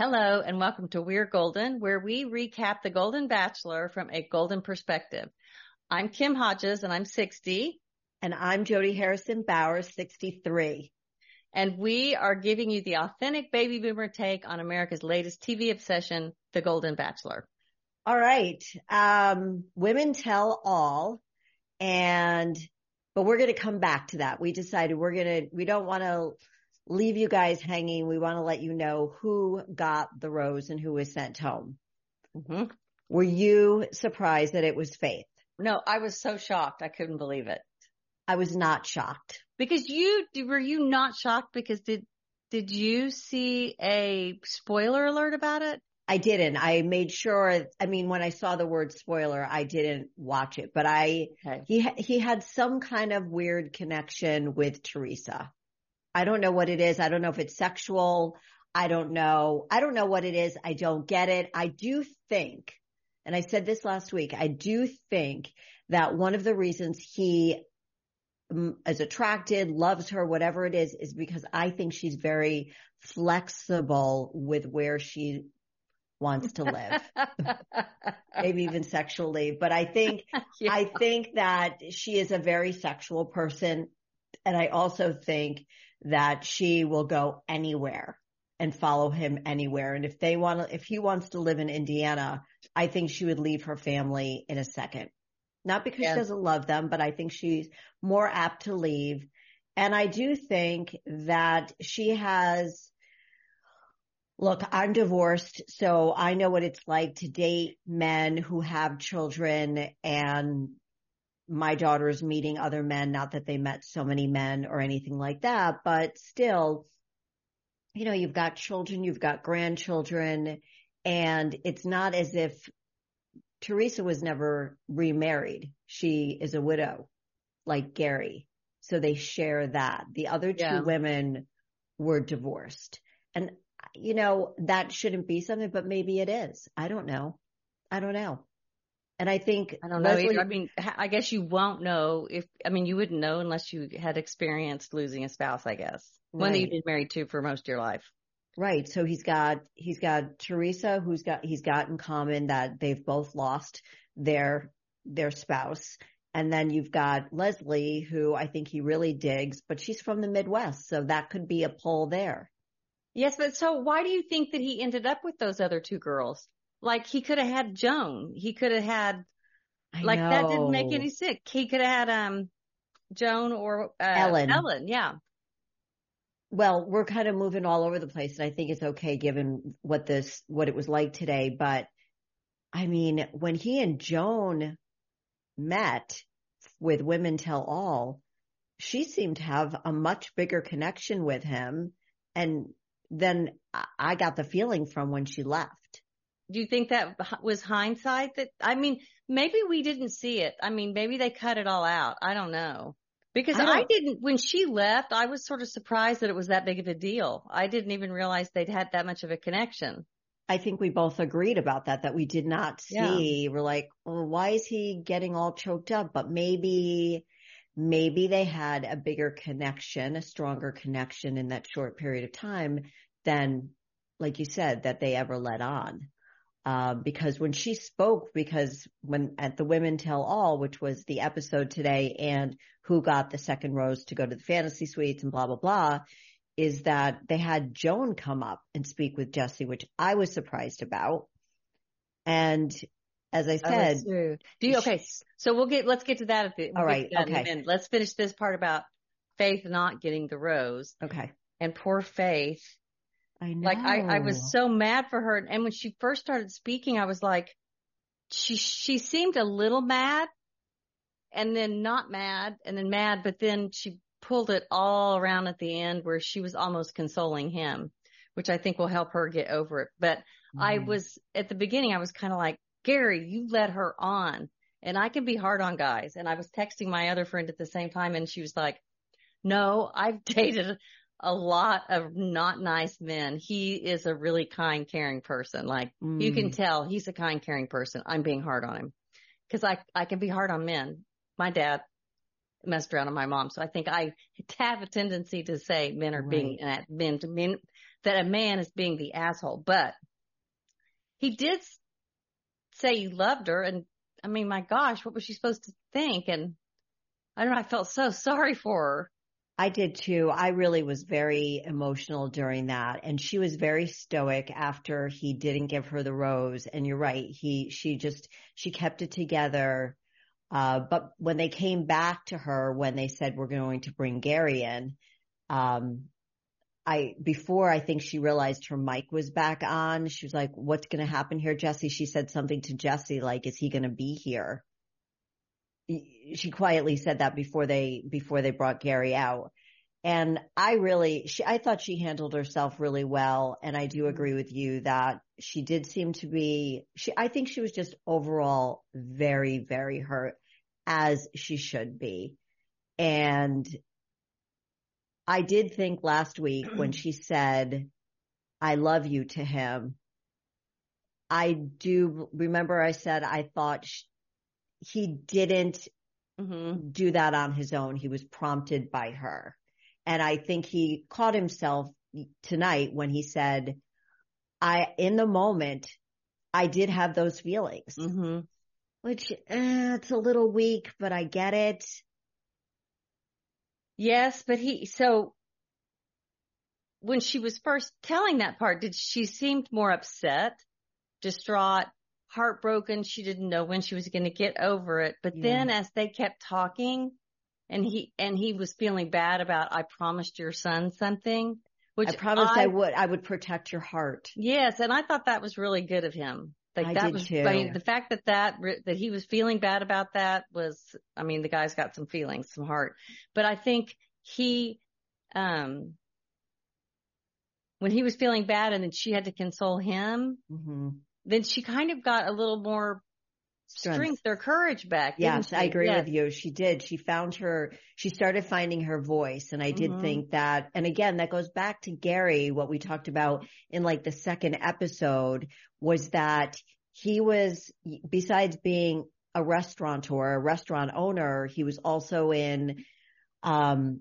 Hello and welcome to We're Golden, where we recap the Golden Bachelor from a golden perspective. I'm Kim Hodges and I'm 60. And I'm Jodi Harrison Bauer, 63. And we are giving you the authentic baby boomer take on America's latest TV obsession, The Golden Bachelor. All right. Um, women tell all. And, but we're going to come back to that. We decided we're going to, we don't want to leave you guys hanging. We want to let you know who got the rose and who was sent home. Mm-hmm. Were you surprised that it was Faith? No, I was so shocked. I couldn't believe it. I was not shocked. Because you, were you not shocked because did, did you see a spoiler alert about it? I didn't. I made sure. I mean, when I saw the word spoiler, I didn't watch it, but I, okay. he, he had some kind of weird connection with Theresa. I don't know what it is. I don't know if it's sexual. I don't know. I don't know what it is. I don't get it. I do think, and I said this last week, I do think that one of the reasons he mm, is attracted, loves her, whatever it is, is because I think she's very flexible with where she wants to live. Maybe even sexually, but I think, yeah. I think that she is a very sexual person. And I also think that she will go anywhere and follow him anywhere. And if they want to, if he wants to live in Indiana, I think she would leave her family in a second. Not because she doesn't love them, but I think she's more apt to leave. And I do think that she has, look, I'm divorced, so I know what it's like to date men who have children and my daughter's meeting other men, not that they met so many men or anything like that, but still, you know, you've got children, you've got grandchildren, and it's not as if Theresa was never remarried. She is a widow like Gary. So they share that. The other two yeah. women were divorced. And, you know, that shouldn't be something, but maybe it is. I don't know. I don't know. And I think I don't know. Leslie, I mean, I guess you won't know if I mean you wouldn't know unless you had experienced losing a spouse. I guess right. one that you've been married to for most of your life. Right. So he's got he's got Theresa, who's got he's got in common that they've both lost their their spouse, and then you've got Leslie, who I think he really digs, but she's from the Midwest, so that could be a pull there. Yes, but so why do you think that he ended up with those other two girls? Like he could have had Joan. He could have had, I like know. that didn't make any sense. He could have had, um, Joan or, uh, Ellen. Ellen. Yeah. Well, we're kind of moving all over the place and I think it's okay given what this, what it was like today. But I mean, when he and Joan met with Women Tell All, she seemed to have a much bigger connection with him. And then I got the feeling from when she left do you think that was hindsight that, I mean, maybe we didn't see it. I mean, maybe they cut it all out. I don't know. Because I, I, didn't, when she left, I was sort of surprised that it was that big of a deal. I didn't even realize they'd had that much of a connection. I think we both agreed about that, that we did not see. Yeah. We're like, well, why is he getting all choked up? But maybe, maybe they had a bigger connection, a stronger connection in that short period of time than, like you said, that they ever let on. Uh, because when she spoke, because when at the Women Tell All, which was the episode today and who got the second rose to go to the fantasy suites and blah, blah, blah, is that they had Joan come up and speak with Jesse, which I was surprised about. And as I said, do you, okay. So we'll get, let's get to that at the, we'll all right. Okay. Let's finish this part about Faith not getting the rose. Okay. And poor Faith I know. Like I, I was so mad for her. And when she first started speaking, I was like, she, she seemed a little mad and then not mad and then mad, but then she pulled it all around at the end where she was almost consoling him, which I think will help her get over it. But mm. I was at the beginning, I was kind of like, Gary, you let her on and I can be hard on guys. And I was texting my other friend at the same time and she was like, no, I've dated a lot of not nice men. He is a really kind, caring person. Like mm. you can mm. tell he's a kind, caring person. I'm being hard on him because I, I can be hard on men. My dad messed around on my mom. So I think I have a tendency to say men are right. being, men to men, that a man is being the asshole, but he did say he loved her. And I mean, my gosh, what was she supposed to think? And I don't know. I felt so sorry for her. I did too. I really was very emotional during that. And she was very stoic after he didn't give her the rose. And you're right. He, she just, she kept it together. Uh, but when they came back to her, when they said, we're going to bring Gary in, um, I, before I think she realized her mic was back on, she was like, what's going to happen here, Jesse? She said something to Jesse, like, is he going to be here? She quietly said that before they, before they brought Gary out. And I really, she, I thought she handled herself really well. And I do agree with you that she did seem to be, she, I think she was just overall very, very hurt as she should be. And I did think last week when she said, I love you to him. I do remember I said I thought she, he didn't mm-hmm. do that on his own. He was prompted by her. And I think he caught himself tonight when he said, I, in the moment, I did have those feelings, mm-hmm. which eh, it's a little weak, but I get it. Yes, but he, so when she was first telling that part, did she seemed more upset, distraught, heartbroken? She didn't know when she was going to get over it. But yeah. then as they kept talking and he, and he was feeling bad about, I promised your son something, which I promised I, I would, I would protect your heart. Yes. And I thought that was really good of him. Like I that was, too. I mean, the fact that that, that he was feeling bad about that was, I mean, the guy's got some feelings, some heart, but I think he, um, when he was feeling bad and then she had to console him, mm-hmm. Then she kind of got a little more strength, or courage back. Yes, I agree yes. with you. She did. She found her, she started finding her voice. And I did mm-hmm. think that, and again, that goes back to Gary, what we talked about in like the second episode was that he was, besides being a restaurateur, a restaurant owner, he was also in, um,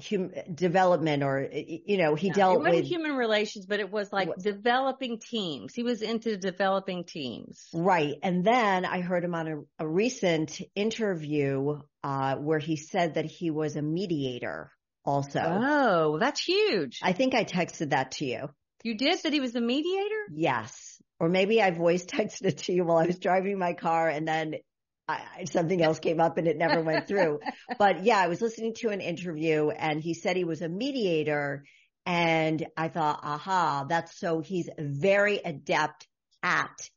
hum, development or, you know, he dealt with human relations, but it was like developing teams. He was into developing teams. Right. And then I heard him on a, a recent interview, uh, where he said that he was a mediator also. Oh, that's huge. I think I texted that to you. You did that he was a mediator? Yes. Or maybe I voice texted it to you while I was driving my car and then I, something else came up and it never went through. but yeah, I was listening to an interview and he said he was a mediator and I thought, aha, that's so he's very adept at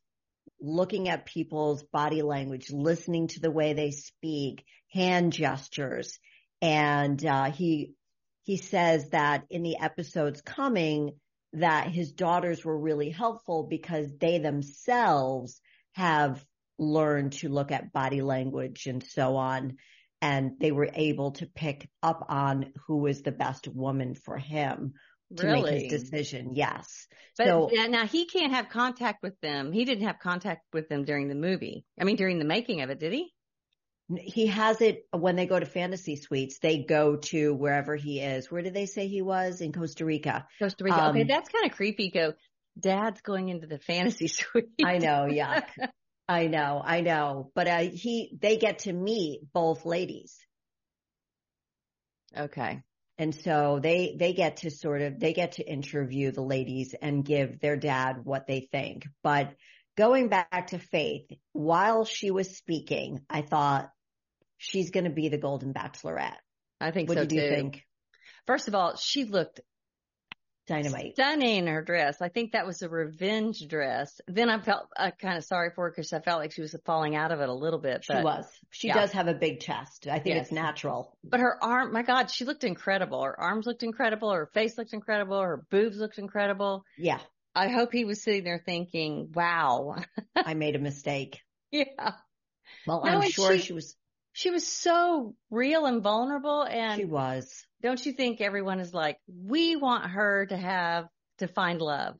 looking at people's body language, listening to the way they speak, hand gestures. And, uh, he, he says that in the episodes coming that his daughters were really helpful because they themselves have learn to look at body language and so on. And they were able to pick up on who was the best woman for him to really? make his decision. Yes. But so, now he can't have contact with them. He didn't have contact with them during the movie. I mean, during the making of it, did he? He has it when they go to fantasy suites. They go to wherever he is. Where did they say he was? In Costa Rica. Costa Rica. Um, okay, that's kind of creepy. Go, Dad's going into the fantasy suite. I know. Yuck. I know, I know, but uh, he, they get to meet both ladies. Okay. And so they, they get to sort of, they get to interview the ladies and give their dad what they think. But going back to Faith, while she was speaking, I thought she's going to be the golden bachelorette. I think so. what so do you think? First of all, she looked Dynamite. Stunning her dress. I think that was a revenge dress. Then I felt uh, kind of sorry for her because I felt like she was falling out of it a little bit. But, she was. She yeah. does have a big chest. I think yes. it's natural. But her arm, my God, she looked incredible. Her arms looked incredible. Her face looked incredible. Her boobs looked incredible. Yeah. I hope he was sitting there thinking, wow. I made a mistake. Yeah. Well, no, I'm sure she, she was. She was so real and vulnerable and. She was don't you think everyone is like, we want her to have, to find love?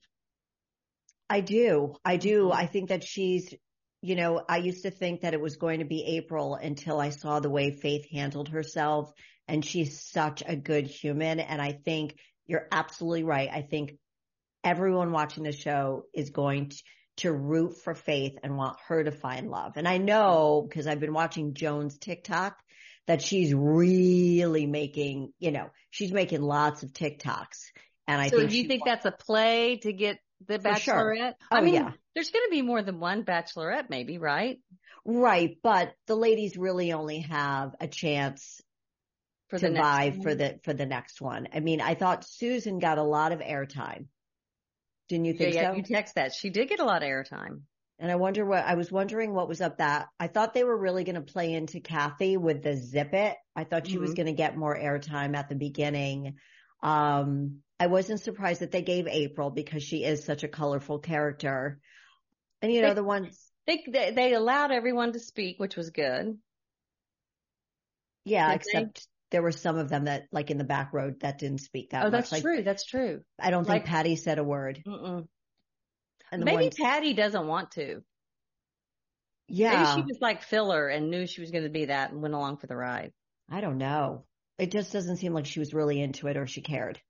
I do. I do. Mm-hmm. I think that she's, you know, I used to think that it was going to be April until I saw the way Faith handled herself and she's such a good human. And I think you're absolutely right. I think everyone watching the show is going to, to root for Faith and want her to find love. And I know because I've been watching Joan's TikTok that she's really making, you know, she's making lots of TikToks. And I so think do you think wants- that's a play to get the For sure. bachelorette? Oh, I mean, yeah. there's going to be more than one bachelorette, maybe, right? right, but the ladies really only have a chance For to vie one? for the for the next one. I mean, I thought Susan got a lot of airtime. Didn't you Yeah, think yeah, so? you text that. She did get a lot of airtime. And I wonder what I was wondering what was up that I thought they were really going to play into Kathy with the zip it. I thought she was Mhm. going to get more airtime at the beginning. Um, I wasn't surprised that they gave April because she is such a colorful character. And you know, They- the ones, They, they they allowed everyone to speak, which was good. yeah, Did they? except there were some of them that like in the back row that didn't speak that oh, much. that's Like, true. That's true. I don't think Patty said a word. Mm-mm. And Maybe ones, Patty doesn't want to. yeah, Maybe she was like filler and knew she was going to be that and went along for the ride. I don't know. It just doesn't seem like she was really into it or she cared.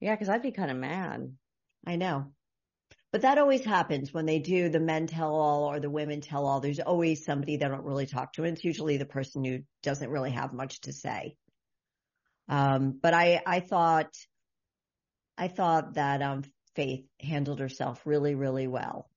Yeah, because I'd be kind of mad. I know. But that always happens when they do the men tell all or the women tell all. There's always somebody they don't really talk to. And it's usually the person who doesn't really have much to say. Um, but I, I thought, I thought that, um, Faith handled herself really, really well.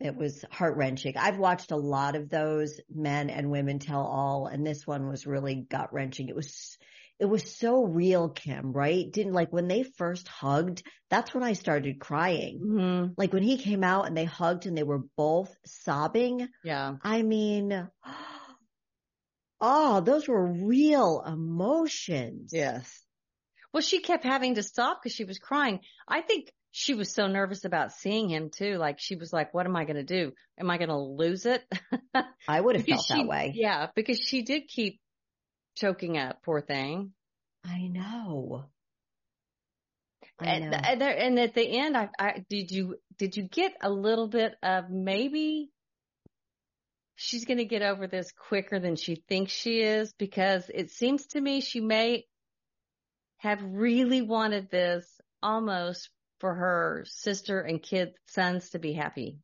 It was heart wrenching. I've watched a lot of those men and women tell all, and this one was really gut wrenching. It was, it was so real, Kim, right? Didn't like when they first hugged, that's when I started crying. Mm-hmm. Like when he came out and they hugged and they were both sobbing. Yeah. I mean, oh, those were real emotions. Yes. Well, she kept having to stop because she was crying. I think she was so nervous about seeing him too. Like she was like, what am I going to do? Am I going to lose it? I would have felt she- that way. Yeah, because she did keep choking up, poor thing. I know. I And, know. and, there, and at the end, I, I did you did you get a little bit of maybe she's going to get over this quicker than she thinks she is because it seems to me she may have really wanted this almost for her sister and kid sons to be happy.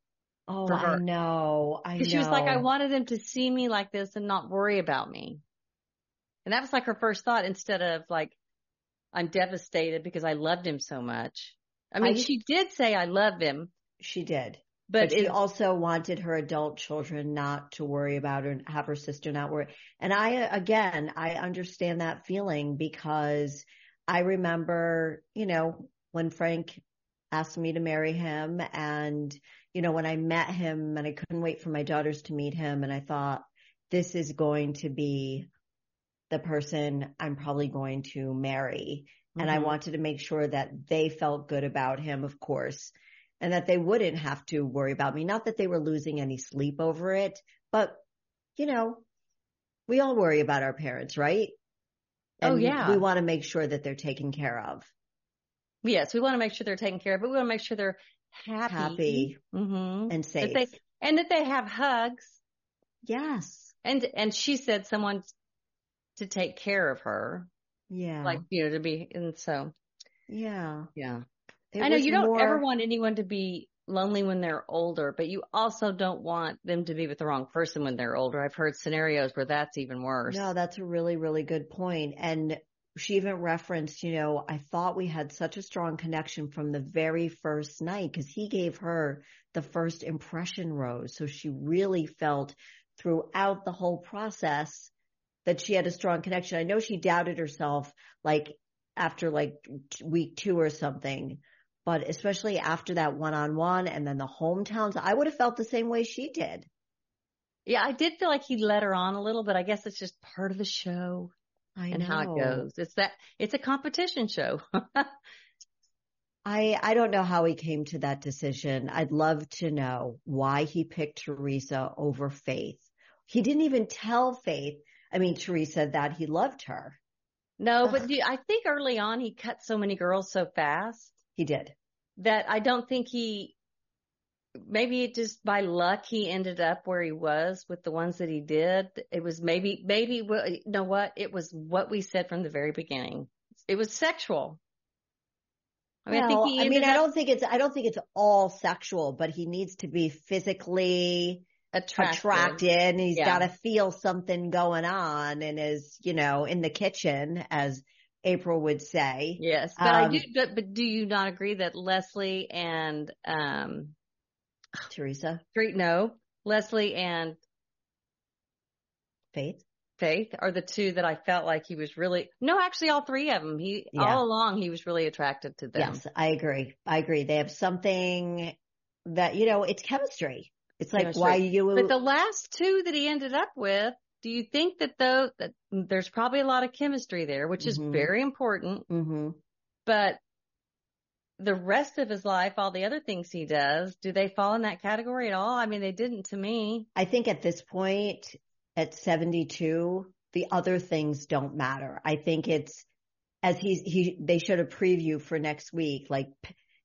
oh, I know. I know. She was like, I wanted them to see me like this and not worry about me. And that was like her first thought instead of like, I'm devastated because I loved him so much. I mean, I- she did say I love him, She did. but, But, she also wanted her adult children not to worry about her and have her sister not worry. And I, uh, again, I understand that feeling because I remember, you know, when Frank asked me to marry him and, you know, when I met him and I couldn't wait for my daughters to meet him and I thought this is going to be the person I'm probably going to marry. And I Mhm. wanted to make sure that they felt good about him, of course, and that they wouldn't have to worry about me. Not that they were losing any sleep over it, but you know, we all worry about our parents, right? Oh, And yeah. We want to make sure that they're taken care of. Yes, we want to make sure they're taken care of, but we want to make sure they're happy. Happy hmm and That safe. they, and that they have hugs. yes. And, and she said someone to take care of her, Yeah. like, you know, to be, and so, yeah. yeah. It I know you don't more- ever want anyone to be lonely when they're older, but you also don't want them to be with the wrong person when they're older. I've heard scenarios where that's even worse. No, that's a really, really good point. And she even referenced, you know, I thought we had such a strong connection from the very first night because he gave her the first impression rose. So she really felt throughout the whole process that she had a strong connection. I know she doubted herself like after like week two or something, but especially after that one on one and then the hometowns, I would have felt the same way she did. Yeah, I did feel like he let her on a little, but I guess it's just part of the show I and know. how it goes. It's that, it's a competition show. I I don't know how he came to that decision. I'd love to know why he picked Theresa over Faith. He didn't even tell Faith, I mean Theresa that he loved her. no, but Ugh. do, I think early on he cut so many girls so fast He did. that I don't think he, maybe it just by luck he ended up where he was with the ones that he did. It was maybe, maybe, you know what? It was what we said from the very beginning. It was sexual. I mean, I think he I mean, ended I don't think it's, I don't think it's all sexual, but he needs to be physically attracted. attracted and he's Yeah. got to feel something going on and is, you know, in the kitchen, as April would say. Yes, but I Um, do. But, but do you not agree that Leslie and um, Theresa, Street? No, Leslie and Faith. Faith are the two that I felt like he was really. No, actually, all three of them. He Yeah. all along he was really attracted to them. Yes, I agree. I agree. They have something that, you know, it's chemistry. It's like Chemistry. why you, But the last two that he ended up with, do you think that though that there's probably a lot of chemistry there, which is Mhm. very important, hmm but the rest of his life, all the other things he does, do they fall in that category at all? I mean, they didn't to me. I think at this point, at 72, the other things don't matter. I think it's as he's, he, they showed a preview for next week. Like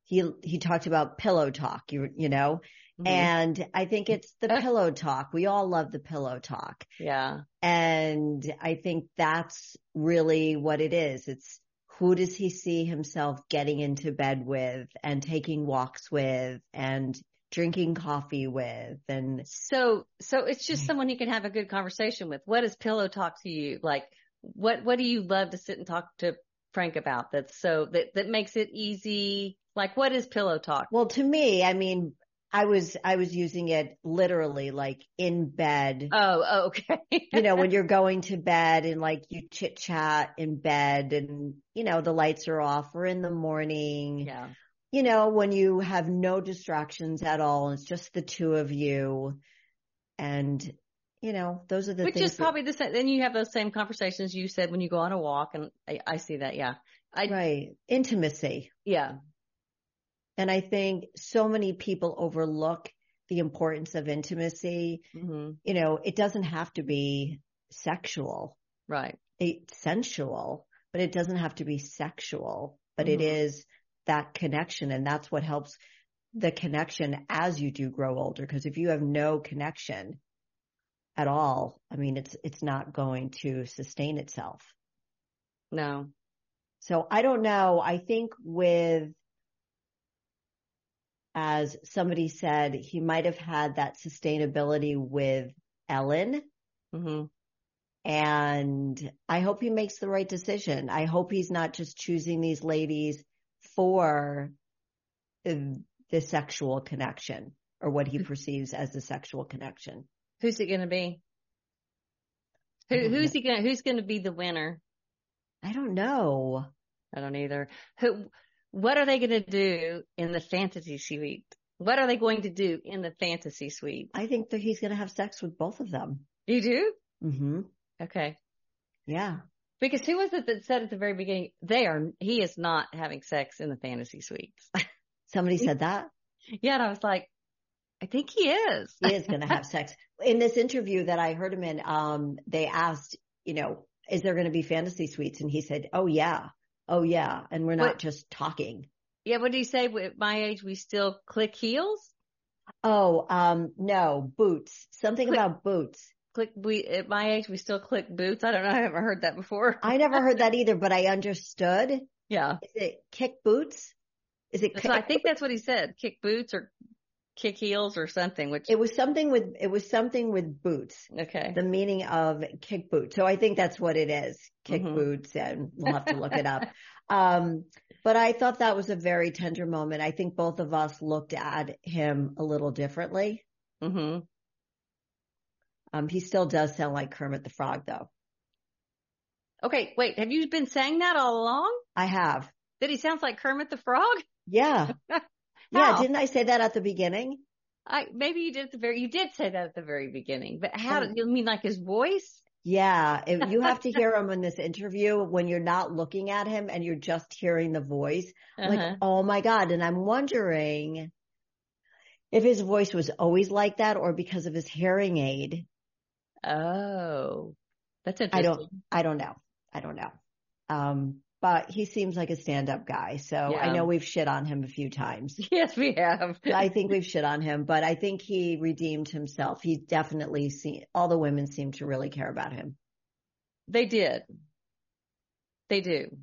he, he talked about pillow talk, you, you know, Mhm. and I think it's the pillow talk. We all love the pillow talk. yeah. And I think that's really what it is. It's who does he see himself getting into bed with and taking walks with and drinking coffee with and So, so it's just someone he can have a good conversation with. what does pillow talk to you? Like, what, what do you love to sit and talk to Frank about that's so, that, that makes it easy? Like, what is pillow talk? Well, to me, I mean, I was, I was using it literally like in bed, Oh, oh, okay. you know, when you're going to bed and like you chit chat in bed and, you know, the lights are off or in the morning, yeah. you know, when you have no distractions at all. It's just the two of you. And, you know, those are the Which things. is probably the same. Then you have those same conversations you said when you go on a walk, and I, I see that. Yeah, I right. Intimacy. yeah, And I think so many people overlook the importance of intimacy. hmm You know, it doesn't have to be sexual. right. it's sensual, but it doesn't have to be sexual, but it Mhm. is that connection. And that's what helps the connection as you do grow older. Cause if you have no connection at all, I mean, it's, it's not going to sustain itself. No, So I don't know. I think with, as somebody said, he might have had that sustainability with Ellen. hmm And I hope he makes the right decision. I hope he's not just choosing these ladies for the sexual connection or what he perceives as the sexual connection. who's it going to be? Who, who's he going? to Who's going to be the winner? I don't know. I don't either. Who? What are they going to do in the fantasy suite? What are they going to do in the fantasy suite? I think that he's going to have sex with both of them. You do? hmm Okay. Yeah. Because who was it that said at the very beginning they are? He is not having sex in the fantasy suites. Somebody said that. yeah, and I was like, I think he is. He is going to have sex. In this interview that I heard him in, um, they asked, you know, is there going to be fantasy suites? And he said, oh yeah. Oh yeah. And we're not What- just talking. Yeah, what do you say? At my age, we still click heels. Oh, um, no, boots. Something Click- about boots. Click. We at my age, we still click boots. I don't know. I haven't heard that before. I never heard that either, but I understood. Yeah. Is it kick boots? Is it? so I think that's what he said. Kick boots or kick heels or something. Which it was something with it was something with boots. okay. The meaning of kick boot. So I think that's what it is. Kick Mhm. boots, and we'll have to look it up. Um, but I thought that was a very tender moment. I think both of us looked at him a little differently. mm-hmm. Um, he still does sound like Kermit the Frog, though. Okay, wait. Have you been saying that all along? I have. That he sounds like Kermit the Frog? Yeah. How? Yeah. Didn't I say that at the beginning? I maybe you did at the very. You did say that at the very beginning, but how? Oh. you mean like his voice? Yeah, if you have to hear him in this interview when you're not looking at him and you're just hearing the voice. Uh-huh. Like, oh my God. And I'm wondering if his voice was always like that or because of his hearing aid. oh, that's interesting. I don't, I don't know. I don't know. Um, but he seems like a stand up guy. So I know we've shit on him a few times. Yes, we have. I think we've shit on him, but I think he redeemed himself. He definitely see all the women seem to really care about him. They did. They do.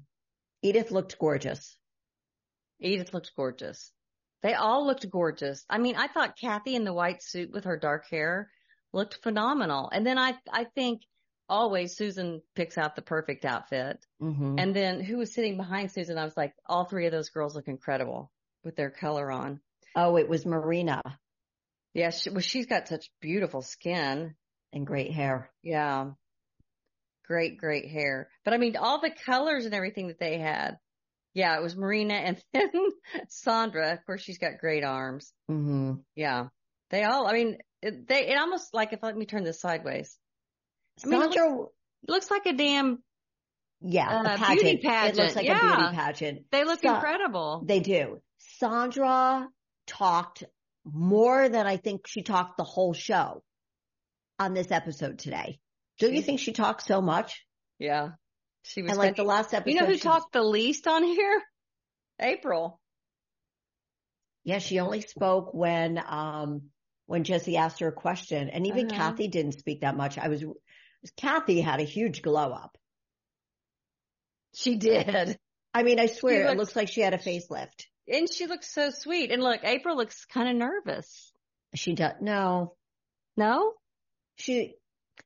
Edith looked gorgeous. Edith looked gorgeous. They all looked gorgeous. I mean, I thought Kathy in the white suit with her dark hair looked phenomenal. And then I, I think always Susan picks out the perfect outfit. Mm-hmm. And then who was sitting behind Susan? I was like, all three of those girls look incredible with their color on. Oh, it was Marina. Yeah. She, well, she's got such beautiful skin and great hair. Yeah. Great, great hair. But I mean, all the colors and everything that they had. Yeah, it was Marina and then Sandra. Of course, she's got great arms. Mm-hmm. Yeah. They all, I mean, it, they, it almost like if let me turn this sideways. I mean, Sandra it looks, it looks like a damn yeah, uh, a pageant. beauty pageant. It looks like yeah. a beauty pageant. They look Sa- incredible. They do. Sandra talked more than I think she talked the whole show on this episode today. Don't you think she talked so much? Yeah. She was And like the last episode, You know who talked the least on here? April. Yeah, she only spoke when um when Jesse asked her a question, and even Uh-huh. Kathy didn't speak that much. I was Kathy had a huge glow up. She did. I mean, I swear, it looks- looks like she had a facelift. And she looks so sweet. And look, April looks kind of nervous. She does no, No? she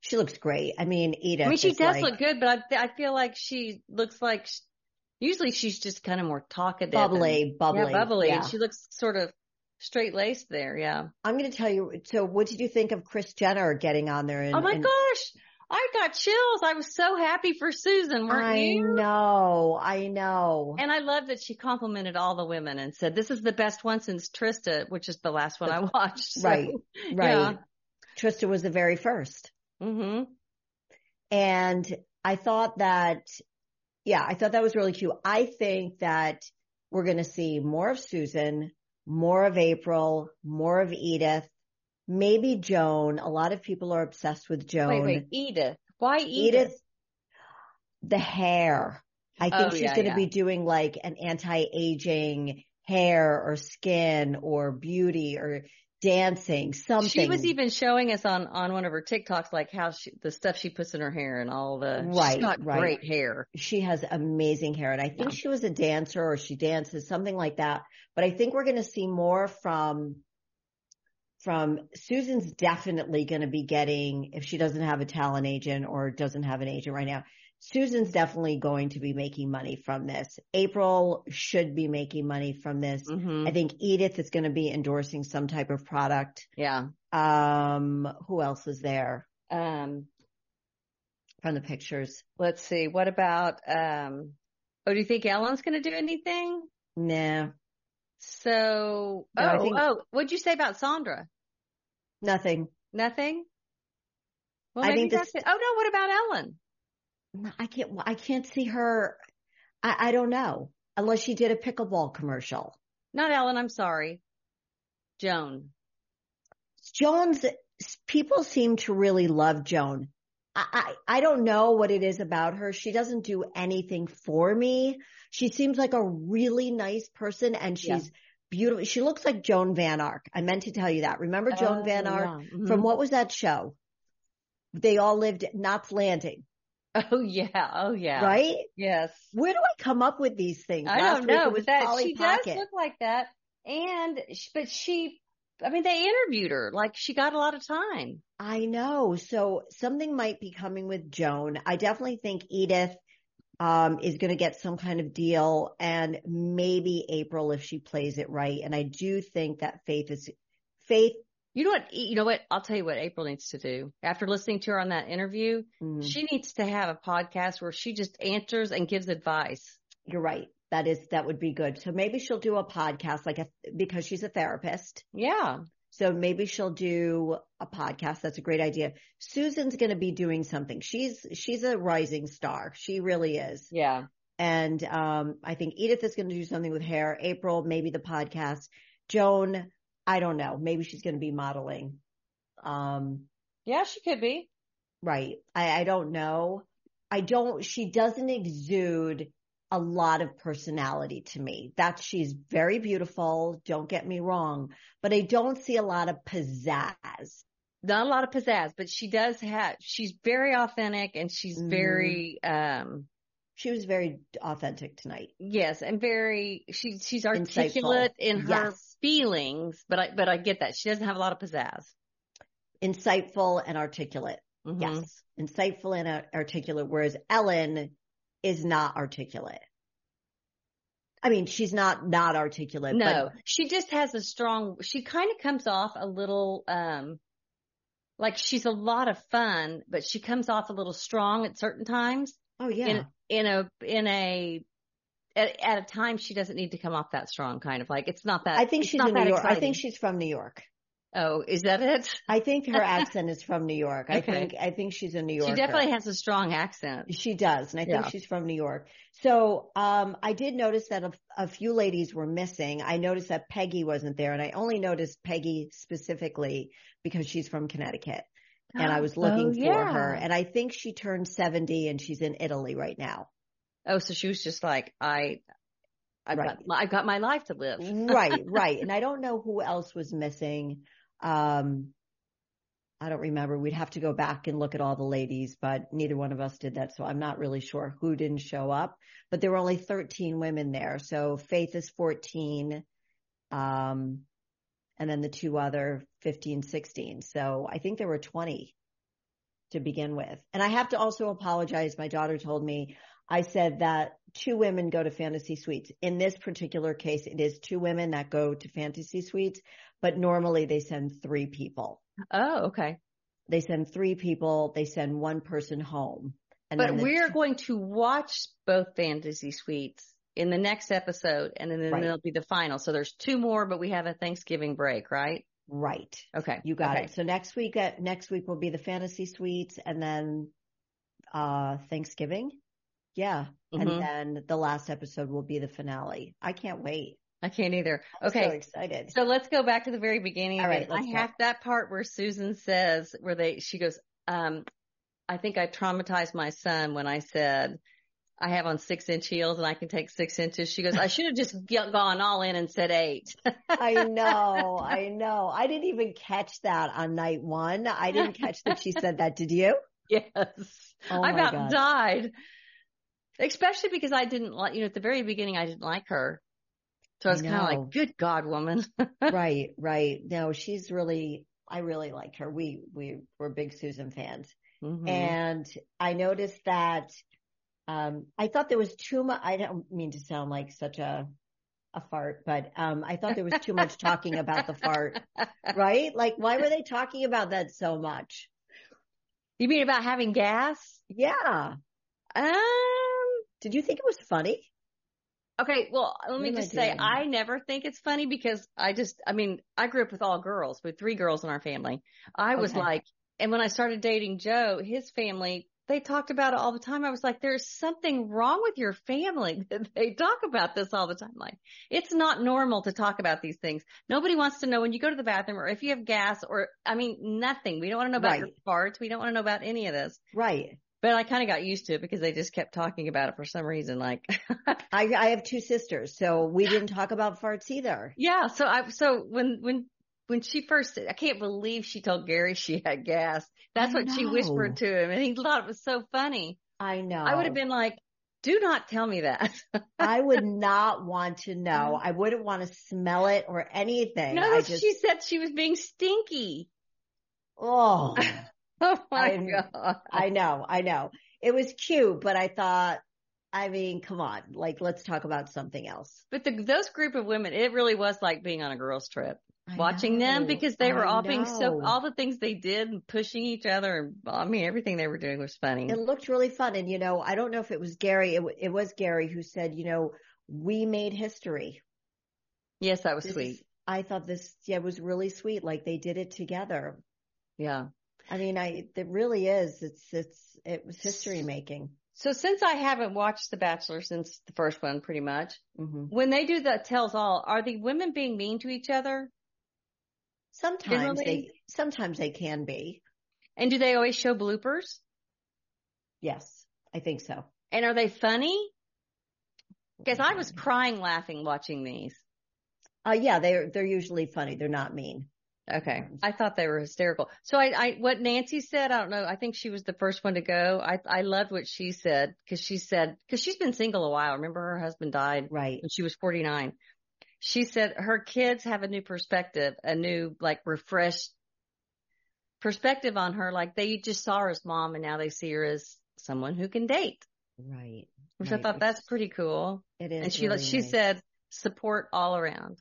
she looks great. I mean, Edith. I mean, she does like look good, but I, I feel like she looks like, sh usually she's just kind of more talkative. and- bubbly, bubbly, Yeah, bubbly. yeah. And she looks sort of straight laced there. Yeah. I'm going to tell you. So, what did you think of Chris Jenner getting on there? And, oh my and- gosh. I got chills. I was so happy for Susan, weren't I you? I know, I know. And I love that she complimented all the women and said, this is the best one since Trista, which is the last one I watched. So, Right, right. yeah. Trista was the very first. mm-hmm. And I thought that, yeah, I thought that was really cute. I think that we're going to see more of Susan, more of April, more of Edith, maybe Joan. A lot of people are obsessed with Joan. Wait, wait, Edith. Why Edith? Edith, the hair. I think Oh, she's yeah, going to yeah. be doing like an anti-aging hair or skin or beauty or dancing, something. She was even showing us on on one of her TikToks like how she the stuff she puts in her hair and all the Right, she's got right. great hair. she has amazing hair and I think Yeah. she was a dancer or she dances, something like that. But I think we're going to see more from, from Susan's definitely going to be getting, if she doesn't have a talent agent or doesn't have an agent right now, Susan's definitely going to be making money from this. April should be making money from this. hmm I think Edith is going to be endorsing some type of product. Yeah. Um, who else is there Um. from the pictures? Let's see. What about um? Oh, do you think Ellen's going to do anything? Nah, So, oh, think- oh, what'd you say about Sandra? Nothing. Nothing. Well, I think this- that's it. Oh no, what about Ellen? I can't, I can't see her. I, I don't know unless she did a pickleball commercial. Not Ellen. I'm sorry. Joan. Joan's people seem to really love Joan. I, I, I don't know what it is about her. She doesn't do anything for me. She seems like a really nice person and she's Yeah. Beautiful. She looks like Joan Van Ark. I meant to tell you that. Remember Joan Oh, Van Ark yeah. Mhm. from what was that show? They all lived at Knots Landing, Oh yeah. Oh yeah. right? Yes. Where do I come up with these things? I Last don't know, was that Polly she does look like that. And but she, I mean, they interviewed her like she got a lot of time. I know. So something might be coming with Joan. I definitely think Edith um, is going to get some kind of deal and maybe April if she plays it right. And I do think that Faith is Faith. You know what? You know what? I'll tell you what April needs to do. After listening to her on that interview, mm, she needs to have a podcast where she just answers and gives advice. you're right. That is, that would be good. So maybe she'll do a podcast like a, because she's a therapist. Yeah. So maybe she'll do a podcast. That's a great idea. Susan's going to be doing something. She's, she's a rising star. She really is. Yeah. And um, I think Edith is going to do something with hair. April, maybe the podcast. Joan, I don't know. Maybe she's going to be modeling. Um, Yeah, she could be. right. I, I don't know. I don't, she doesn't exude a lot of personality to me. That she's very beautiful. Don't get me wrong, but I don't see a lot of pizzazz. Not a lot of pizzazz, but she does have, she's very authentic and she's Mhm. very, um, She was very authentic tonight. Yes, and very she she's articulate Insightful. in her yes. feelings, but I but I get that. She doesn't have a lot of pizzazz. Insightful and articulate. Mm-hmm. Yes. Insightful and articulate whereas Ellen is not articulate. I mean, she's not not articulate. No, she just has a strong. She kind of comes off a little, um, like she's a lot of fun, but she comes off a little strong at certain times. Oh yeah. In, in a in a at, at, a time she doesn't need to come off that strong, kind of like it's not that. I think she's in New York. Exciting. I think she's from New York. Oh, is that it? I think her accent is from New York. I think I think she's a New Yorker. She definitely has a strong accent. She does, and I think yeah. she's from New York. So um, I did notice that a, a, few ladies were missing. I noticed that Peggy wasn't there, and I only noticed Peggy specifically because she's from Connecticut, and I was looking oh, for her. And I think she turned seventy, and she's in Italy right now. Oh, so she was just like I. I've right. got I've got my life to live. right, right. And I don't know who else was missing. Um, I don't remember. We'd have to go back and look at all the ladies, but neither one of us did that. So I'm not really sure who didn't show up, but there were only 13 women there. So Faith is 14. Um, and then the two other 15, 16. So I think there were 20 to begin with. And I have to also apologize. My daughter told me I said that two women go to fantasy suites. In this particular case, it is two women that go to fantasy suites, but normally they send three people. Oh, okay. They send three people. They send one person home. but we're going to watch both fantasy suites in the next episode and then, right. it'll be the final. So there's two more, but we have a Thanksgiving break, right? Right. Okay. You got okay. it. So next week at next week will be the fantasy suites and then uh Thanksgiving. Yeah. Mm-hmm. And then the last episode will be the finale. I can't wait. I can't either. Okay. I'm so excited. So let's go back to the very beginning. All right. I go. have that part where Susan says, where they, she goes, um, I think I traumatized my son when I said, I have on six inch heels and I can take six inches. She goes, I should have just gone all in and said eight. I know. I know. I didn't even catch that on night one. I didn't catch that she said that. Did you? Yes. Oh I about God. died. Especially because I didn't like, you know, at the very beginning, I didn't like her. So I was kind of like, good God, woman. right, right. No, she's really, I really liked her. We, we were big Susan fans. Mm-hmm. And I noticed that, um, I thought there was too much, I don't mean to sound like such a, a fart, but, um, I thought there was too much talking about the fart, right? Like, why were they talking about that so much? You mean about having gas? Yeah. Um, did you think it was funny? Okay, well, let me just say, I never think it's funny because I just, I mean, I grew up with all girls, with three girls in our family. I was okay. like, and when I started dating Joe, his family, they talked about it all the time. I was like, there's something wrong with your family that they talk about this all the time. Like, it's not normal to talk about these things. Nobody wants to know when you go to the bathroom or if you have gas or, I mean, nothing. We don't want to know about right. your farts. We don't want to know about any of this. Right. But I kind of got used to it because they just kept talking about it for some reason. Like, I, I have two sisters, so we didn't talk about farts either. Yeah. So I, so when, when, when she first, I can't believe she told Gary she had gas. That's I what know. she whispered to him and he thought it was so funny. I know. I would have been like, do not tell me that. I would not want to know. I wouldn't want to smell it or anything. No, I just... she said she was being stinky. Oh. Oh my I, God. I know, I know. It was cute, but I thought, I mean, come on, like let's talk about something else. But the, those group of women, it really was like being on a girls trip. I watching know, them because they were I all know. being so all the things they did and pushing each other and I mean everything they were doing was funny. It looked really fun and you know I don't know if it was Gary it, it was Gary who said you know we made history. Yes, that was this sweet. I thought this yeah was really sweet like they did it together. Yeah. I mean, I, it really is. It's, it's, it was history making. So since I haven't watched The Bachelor since the first one, pretty much, mm-hmm. when they do the tells all, are the women being mean to each other? Sometimes Generally? they, sometimes they can be. And do they always show bloopers? Yes, I think so. And are they funny? Because I was crying laughing watching these. Uh, yeah, they're, they're usually funny. They're not mean. Okay. I thought they were hysterical. So I, I, what Nancy said, I don't know. I think she was the first one to go. I, I loved what she said because she said, because she's been single a while. Remember her husband died right when she was 49. She said her kids have a new perspective, a new, like refreshed perspective on her. Like they just saw her as mom and now they see her as someone who can date. Right. Which right. I thought that's pretty cool. It is. And she, really she nice. said support all around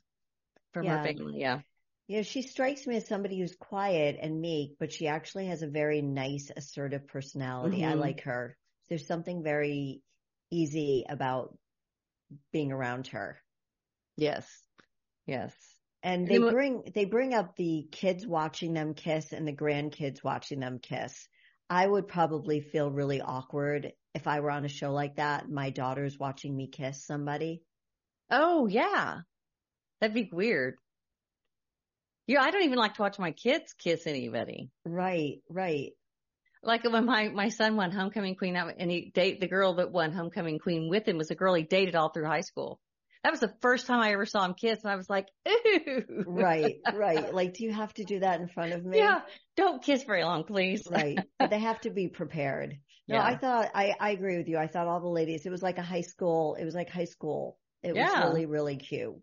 from Yeah. her family. Yeah. You know, she strikes me as somebody who's quiet and meek, but she actually has a very nice, assertive personality. I Mhm. like her. There's something very easy about being around her. Yes. Yes. And they bring they bring up the kids watching them kiss and the grandkids watching them kiss. I would probably feel really awkward if I were on a show like that. My daughter's watching me kiss somebody. Oh yeah. That'd be weird. Yeah, I don't even like to watch my kids kiss anybody. Right, right. Like when my, my son won homecoming queen and he date the girl that won homecoming queen with him was a girl he dated all through high school. That was the first time I ever saw him kiss and I was like, ooh. Right, right. Like, do you have to do that in front of me? Yeah. Don't kiss very long, please. right. But they have to be prepared. No, Yeah. I thought I, I agree with you. I thought all the ladies, it was like a high school, it was like high school. It was really, really cute.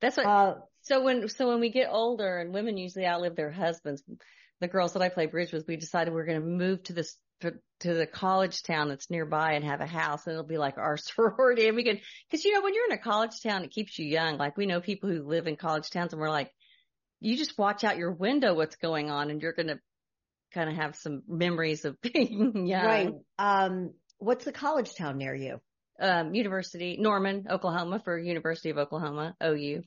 That's what, Uh, So when so when we get older and women usually outlive their husbands, the girls that I play bridge with, we decided we're going to move to this to, to the college town that's nearby and have a house, and it'll be like our sorority. And we can because you know when you're in a college town, it keeps you young. Like we know people who live in college towns, and we're like, you just watch out your window what's going on, and you're going to kind of have some memories of being young. right. Um, what's the college town near you? Um, University Norman, Oklahoma for University of Oklahoma, OU.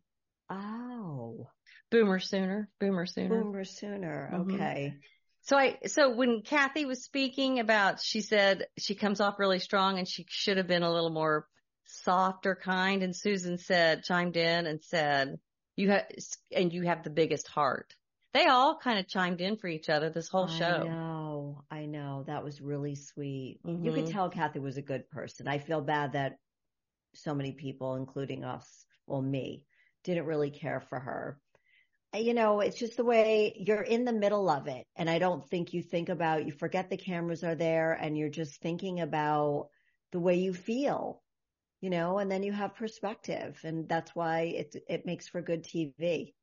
Oh, Boomer sooner, boomer sooner. boomer sooner. Mhm. Okay. So I, so when Kathy was speaking about, she said she comes off really strong and she should have been a little more soft or kind. And Susan said, chimed in and said, you have, and you have the biggest heart. They all kind of chimed in for each other this whole show. I know. I know. That was really sweet. You could Mhm. tell Kathy was a good person. I feel bad that so many people, including us, well, me, didn't really care for her. You know, it's just the way you're in the middle of it. And I don't think you think about, you forget the cameras are there and you're just thinking about the way you feel, you know, and then you have perspective. And that's why it, it makes for good TV.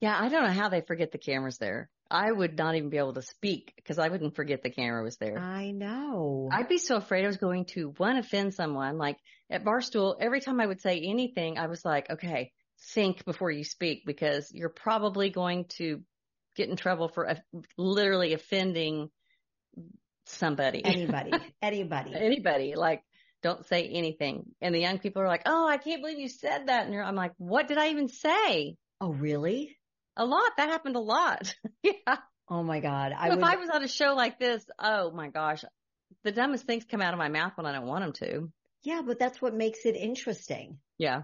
Yeah. I don't know how they forget the cameras there. I would not even be able to speak because I wouldn't forget the camera was there. I know. I'd be so afraid I was going to one offend someone. Like at Barstool, every time I would say anything, I was like, okay, think before you speak because you're probably going to get in trouble for uh, literally offending somebody, anybody, anybody. anybody. Like, don't say anything. And the young people are like, oh, I can't believe you said that. And you're, I'm like, what did I even say? Oh, really? A lot. That happened a lot. yeah. Oh my God. I So if I was on a show like this, oh my gosh, the dumbest things come out of my mouth when I don't want them to. yeah, but that's what makes it interesting. Yeah.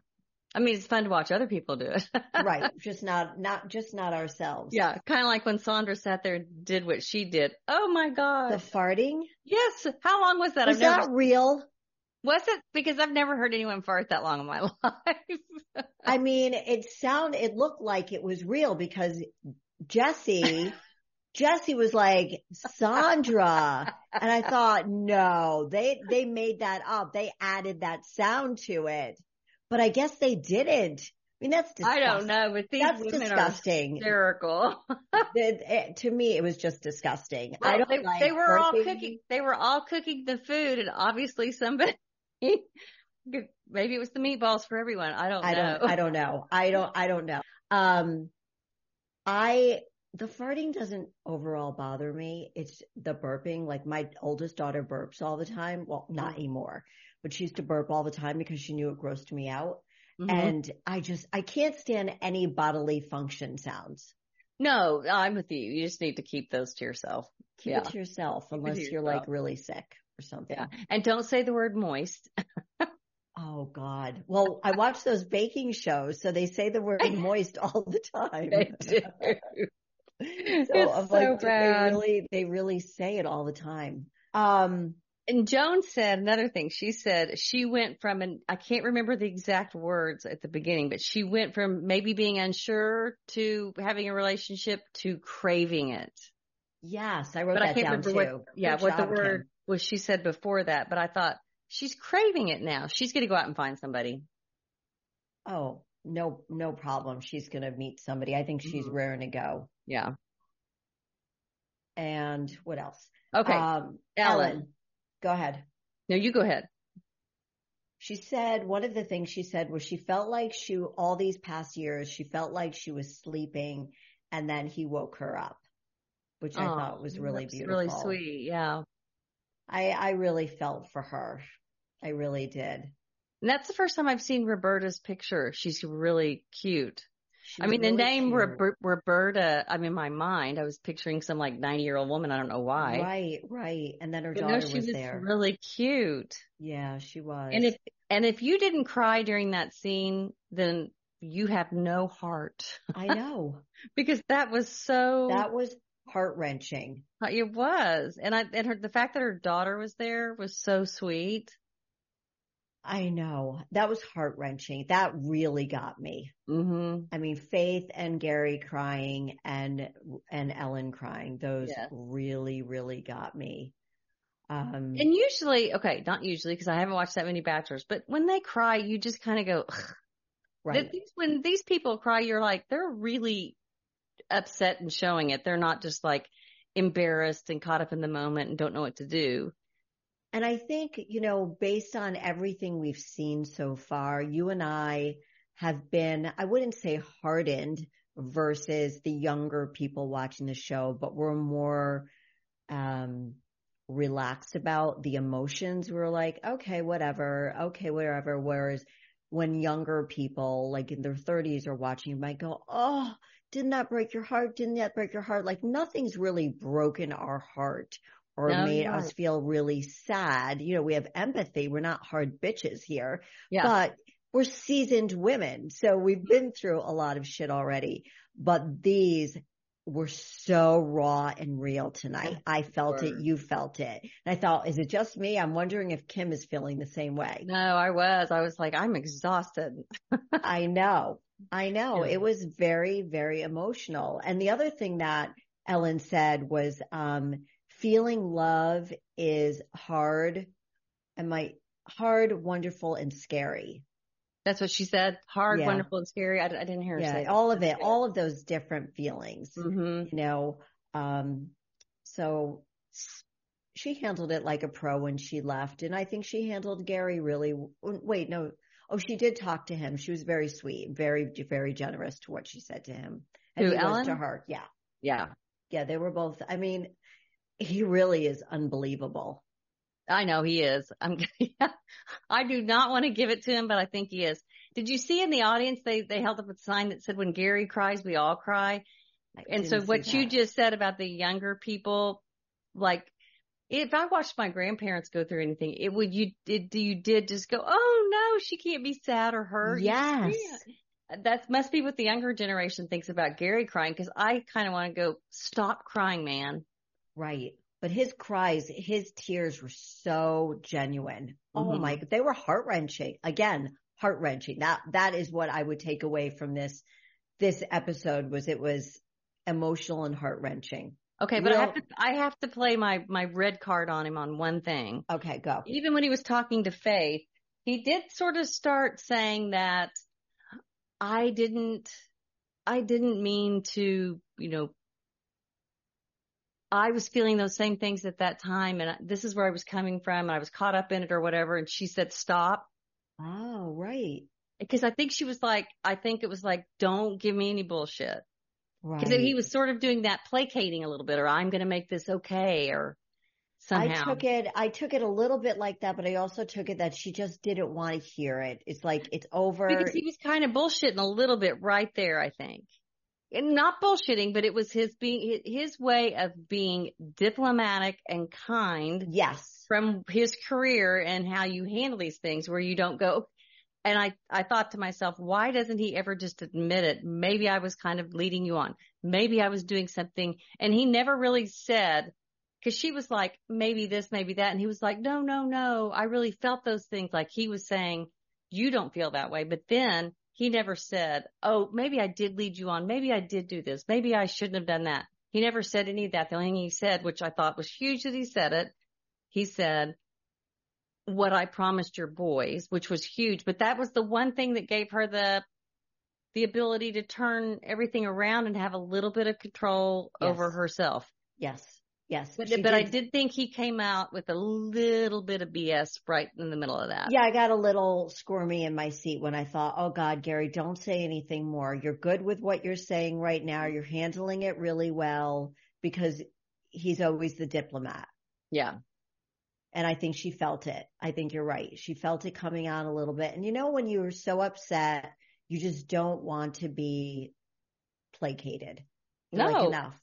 I mean, it's fun to watch other people do it. right. Just not, not, just not ourselves. Yeah. Kind of like when Sandra sat there and did what she did. Oh my God. The farting? yes. How long was that? Was never, that real? was it? Because I've never heard anyone fart that long in my life. I mean, it sound, it looked like it was real because Jesse, Jesse was like, Sandra. And I thought, no, they, they made that up. They added that sound to it, but I guess they didn't. I mean, that's I don't know, but these That's women disgusting. are hysterical. It- it- to me, it was just disgusting. I don't they, like they were all cooking. They were all cooking the food, and obviously somebody. maybe it was the meatballs for everyone. I don't I know. don't, I don't know. I don't, I don't know. Um, I, the farting doesn't overall bother me. It's the burping. Like my oldest daughter burps all the time. Well, not anymore, but she used to burp all the time because she knew it grossed me out. Mhm. And I just, I can't stand any bodily function sounds. no, I'm with you. You just need to keep those to yourself. Keep Yeah. it to yourself it to unless you're like really sick or something. Yeah. And don't say the word moist. Oh God. Well, I watch those baking shows, so they say the word moist all the time. They do. So it's I'm so like, bad. they really, they really say it all the time. Um, And Joan said another thing. She said she went from an, I can't remember the exact words at the beginning, but she went from maybe being unsure to having a relationship to craving it. Yes, I wrote but that I can't down remember too. What, yeah, Good what job, the word Kim. was she said before that, but I thought she's craving it now. She's going to go out and find somebody. Oh, no, no problem. She's going to meet somebody. I think she's mm-hmm. raring to go. Yeah. And what else? Okay. Um, Ellen. Ellen, go ahead. No, you go ahead. She said one of the things she said was she felt like she all these past years she felt like she was sleeping and then he woke her up, which I oh, thought was really beautiful. Really sweet, yeah. I I really felt for her. I really did. And that's the first time I've seen Roberta's picture. She's really cute. I mean, really the name Roberta, I'm in my mind. I was picturing some like 90 year old woman. I don't know why. Right, right. And then her but daughter no, she was, was there. Really cute. Yeah, she was. And if, and if you didn't cry during that scene, then you have no heart. I know. because that was so. That was heart wrenching. It was. And I, and her, the fact that her daughter was there was so sweet. I know that was heart wrenching. That really got me. Mm-hmm. I mean, Faith and Gary crying and and Ellen crying. Those yes. really, really got me. Um, and usually, okay, not usually because I haven't watched that many Bachelors, but when they cry, you just kind of go, Ugh. right. These, when these people cry, you're like, they're really upset and showing it. They're not just like embarrassed and caught up in the moment and don't know what to do. And I think, you know, based on everything we've seen so far, you and I have been, I wouldn't say hardened versus the younger people watching the show, but we're more, um, relaxed about the emotions. We're like, okay, whatever. Okay, whatever. Whereas when younger people, like in their thirties are watching, you might go, Oh, didn't that break your heart? Didn't that break your heart? Like nothing's really broken our heart or no, made us feel really sad. You know, we have empathy. We're not hard bitches here, yeah. but we're seasoned women. So we've been through a lot of shit already, but these were so raw and real tonight. I felt it. You felt it. And I thought, is it just me? I'm wondering if Kim is feeling the same way. No, I was. I was like, I'm exhausted. I know. I know. Yeah. It was very, very emotional. And the other thing that Ellen said was, um, feeling love is hard and my hard, wonderful and scary. That's what she said. Hard, yeah. wonderful and scary. I, I didn't hear her yeah, say all of it, all of those different feelings, mm-hmm. you know, um, so she handled it like a pro when she left. And I think she handled Gary really, wait, no. Oh, she did talk to him. She was very sweet, very, very generous to what she said to him. And Who, Ellen? to her. Yeah. Yeah. Yeah. They were both, I mean, he really is unbelievable. I know he is. I'm, I do not want to give it to him, but I think he is. Did you see in the audience, they, they held up a sign that said, when Gary cries, we all cry. I and so what you just said about the younger people, like, if I watched my grandparents go through anything, it would you did you did just go, oh no, she can't be sad or hurt. Yes, that must be what the younger generation thinks about Gary crying because I kind of want to go, stop crying, man. Right. But his cries, his tears were so genuine. Oh mm-hmm. Oh my, they were heart wrenching. Again, heart wrenching. That, that is what I would take away from this, this episode was it was emotional and heart wrenching. Okay, but Real... I have to I have to play my my red card on him on one thing. Okay, go. Even when he was talking to Faith, he did sort of start saying that I didn't I didn't mean to, you know, I was feeling those same things at that time. And this is where I was coming from. And I was caught up in it or whatever. And she said, stop. Oh, right. Because I think she was like, I think it was like, don't give me any bullshit. Right. Because he was sort of doing that placating a little bit, or I'm going to make this okay, or somehow. I took it, I took it a little bit like that, but I also took it that she just didn't want to hear it. It's like, it's over. Because he was kind of bullshitting a little bit right there, I think not bullshitting, but it was his being his way of being diplomatic and kind. Yes. From his career and how you handle these things where you don't go and I I thought to myself, why doesn't he ever just admit it? Maybe I was kind of leading you on. Maybe I was doing something and he never really said Cause she was like, maybe this, maybe that. And he was like, no, no, no. I really felt those things. Like he was saying, you don't feel that way. But then he never said, oh, maybe I did lead you on. Maybe I did do this. Maybe I shouldn't have done that. He never said any of that. The only thing he said, which I thought was huge that he said it, he said, what I promised your boys, which was huge, but that was the one thing that gave her the, the ability to turn everything around and have a little bit of control yes. over herself. Yes. Yes. But, but did. I did think he came out with a little bit of BS right in the middle of that. Yeah, I got a little squirmy in my seat when I thought, oh God, Gary, don't say anything more. You're good with what you're saying right now. You're handling it really well because he's always the diplomat. Yeah. And I think she felt it. I think you're right. She felt it coming out a little bit. And you know, when you're so upset, you just don't want to be placated. no. Like enough.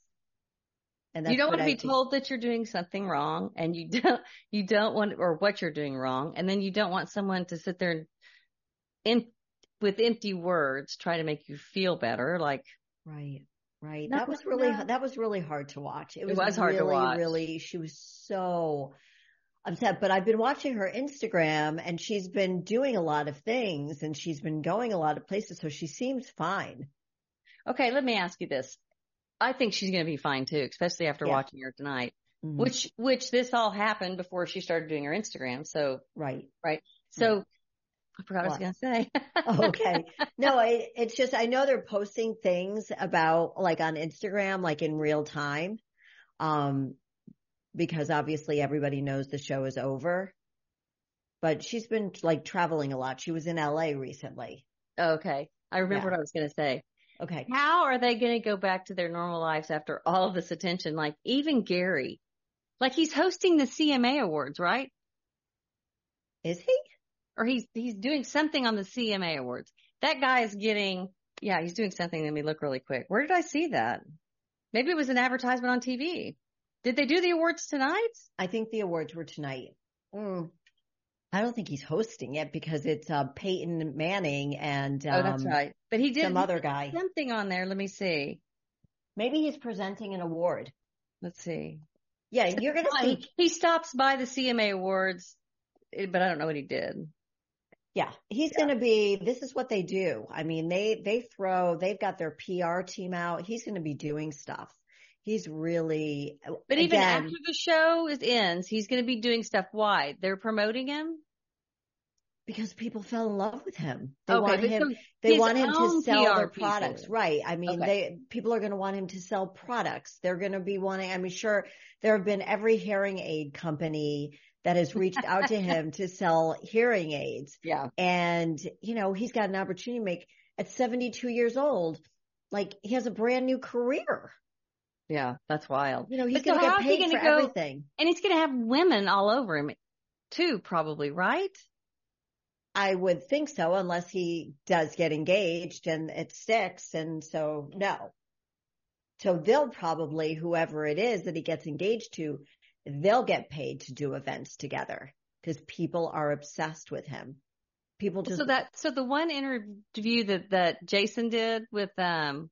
And you don't want to be told that you're doing something wrong and you don't, you don't want, or what you're doing wrong. And then you don't want someone to sit there and in, with empty words try to make you feel better. Like, right. Right. That was really, that was really hard to watch. It was, it was hard really, to watch. Really, she was so upset, but I've been watching her Instagram and she's been doing a lot of things and she's been going a lot of places. So she seems fine. Okay. Let me ask you this. I think she's going to be fine too, especially after yeah. watching her tonight, mm-hmm. which, which this all happened before she started doing her Instagram. So, right. Right. So. I forgot what? I was going to say. okay. No, it's just, I know they're posting things about like on Instagram, like in real time. Um, because obviously everybody knows the show is over. But she's been like traveling a lot. She was in LA recently. Okay. I remember yeah. what I was going to say. Okay. How are they going to go back to their normal lives after all of this attention? Like even Gary, like he's hosting the CMA awards, right? Is he? Or he's, he's doing something on the CMA awards. That guy is getting, yeah, he's doing something. Let me look really quick. Where did I see that? Maybe it was an advertisement on TV. Did they do the awards tonight? I think the awards were tonight. Mm. I don't think he's hosting it because it's uh, Peyton Manning and um, oh, that's um, right. But he did some other guy something on there. Let me see. Maybe he's presenting an award. Let's see. Yeah, you're gonna see. He stops by the CMA Awards, eh, but I don't know what he did. Yeah, he's yeah. going to be, this is what they do. I mean, they, they throw, they've got their PR team out. He's going to be doing stuff. He's really, uh, but even again, after the show is ends, he's going to be doing stuff. Why? They're promoting him? because people fell in love with him. They okay, want him. They want him to sell PR their products, people. right? I mean, okay. they people are going to want him to sell products. They're going to be wanting. I mean, sure, there have been every hearing aid company that has reached out to him to sell hearing aids. Yeah, and you know, he's got an opportunity to make at 72 years old. Like he has a brand new career. Yeah, that's wild. You know, he's going to so get paid for go, everything, and he's going to have women all over him too, probably, right? I would think so, unless he does get engaged and it sticks. And so no. So they'll probably, whoever it is that he gets engaged to, they'll get paid to do events together because people are obsessed with him. People just. So that, so the one interview that, that Jason did with, um,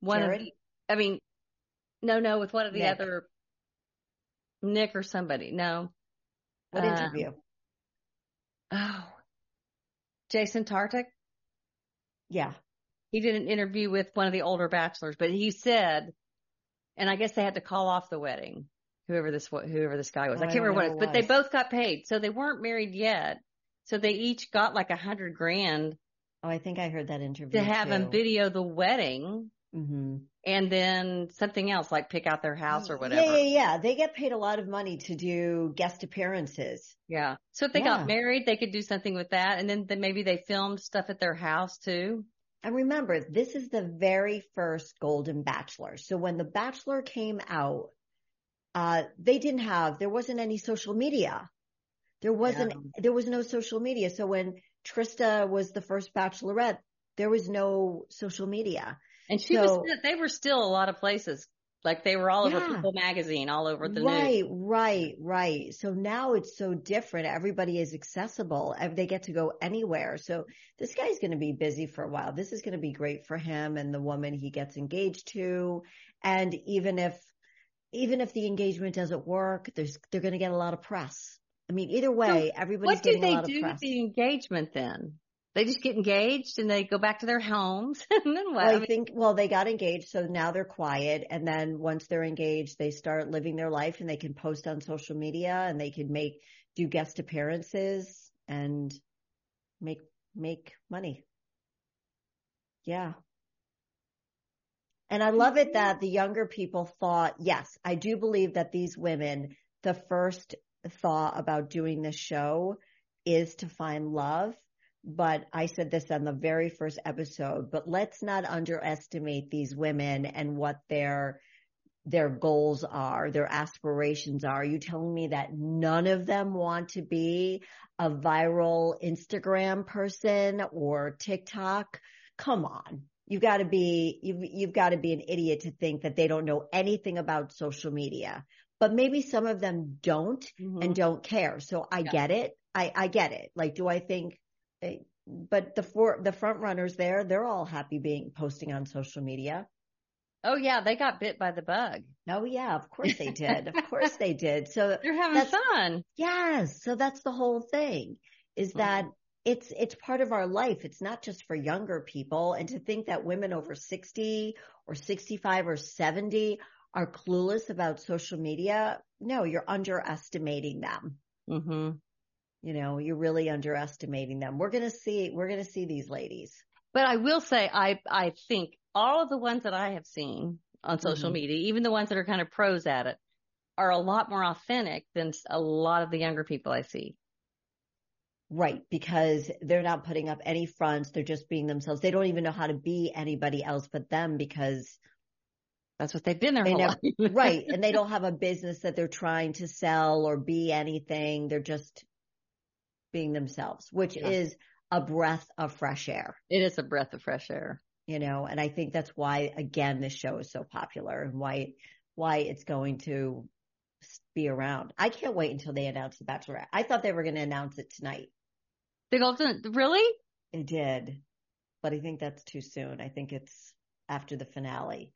one Jared? of the, I mean, no, no, with one of the Nick. other, Nick or somebody. No. What um, interview? Oh, Jason Tartick? Yeah. He did an interview with one of the older bachelors, but he said, and I guess they had to call off the wedding. Whoever this, whoever this guy was. Oh, I can't remember what it was, but they both got paid. So they weren't married yet. So they each got like a hundred grand. Oh, I think I heard that interview. To have too. him video the wedding. Mm-hmm. And then something else like pick out their house or whatever. Yeah, yeah, yeah. They get paid a lot of money to do guest appearances. Yeah. So if they yeah. got married, they could do something with that. And then, then maybe they filmed stuff at their house too. And remember, this is the very first Golden Bachelor. So when The Bachelor came out, uh, they didn't have, there wasn't any social media. There wasn't, yeah. there was no social media. So when Trista was the first bachelorette, there was no social media. And she so, was, they were still a lot of places. Like they were all over. People magazine, all over the right, news. Right, right, right. So now it's so different. Everybody is accessible. They get to go anywhere. So this guy's going to be busy for a while. This is going to be great for him and the woman he gets engaged to. And even if even if the engagement doesn't work, there's, they're going to get a lot of press. I mean, either way, so everybody's getting a lot of press. What do they do with the engagement then? They just get engaged and they go back to their homes and then what? Well, I, think, well, they got engaged. So now they're quiet. And then once they're engaged, they start living their life and they can post on social media and they can make, do guest appearances and make, make money. Yeah. And I mm-hmm. love it that the younger people thought, yes, I do believe that these women, the first thought about doing this show is to find love. But I said this on the very first episode, but let's not underestimate these women and what their their goals are, their aspirations are. Are you telling me that none of them want to be a viral Instagram person or TikTok? Come on. You've got to be, you've, you've got to be an idiot to think that they don't know anything about social media, but maybe some of them don't mm-hmm. and don't care. So I yeah. get it. I, I get it. Like, do I think, but the four, the front runners there, they're all happy being posting on social media. Oh yeah, they got bit by the bug. Oh yeah, of course they did. of course they did. So they're having fun. Yes. So that's the whole thing is that mm-hmm it's it's part of our life. It's not just for younger people. And to think that women over 60 or 65 or 70 are clueless about social media, no, you're underestimating them. Mm-hmm. You know, you're really underestimating them. We're gonna see we're gonna see these ladies. But I will say, I I think all of the ones that I have seen on social mm-hmm. media, even the ones that are kind of pros at it, are a lot more authentic than a lot of the younger people I see. Right, because they're not putting up any fronts. They're just being themselves. They don't even know how to be anybody else but them because that's what they've been their they whole never, right. And they don't have a business that they're trying to sell or be anything. They're just being themselves, which yeah. is a breath of fresh air. It is a breath of fresh air. You know, and I think that's why, again, this show is so popular and why, why it's going to be around. I can't wait until they announce the Bachelorette. I thought they were going to announce it tonight. The Golden, really? It did, but I think that's too soon. I think it's after the finale.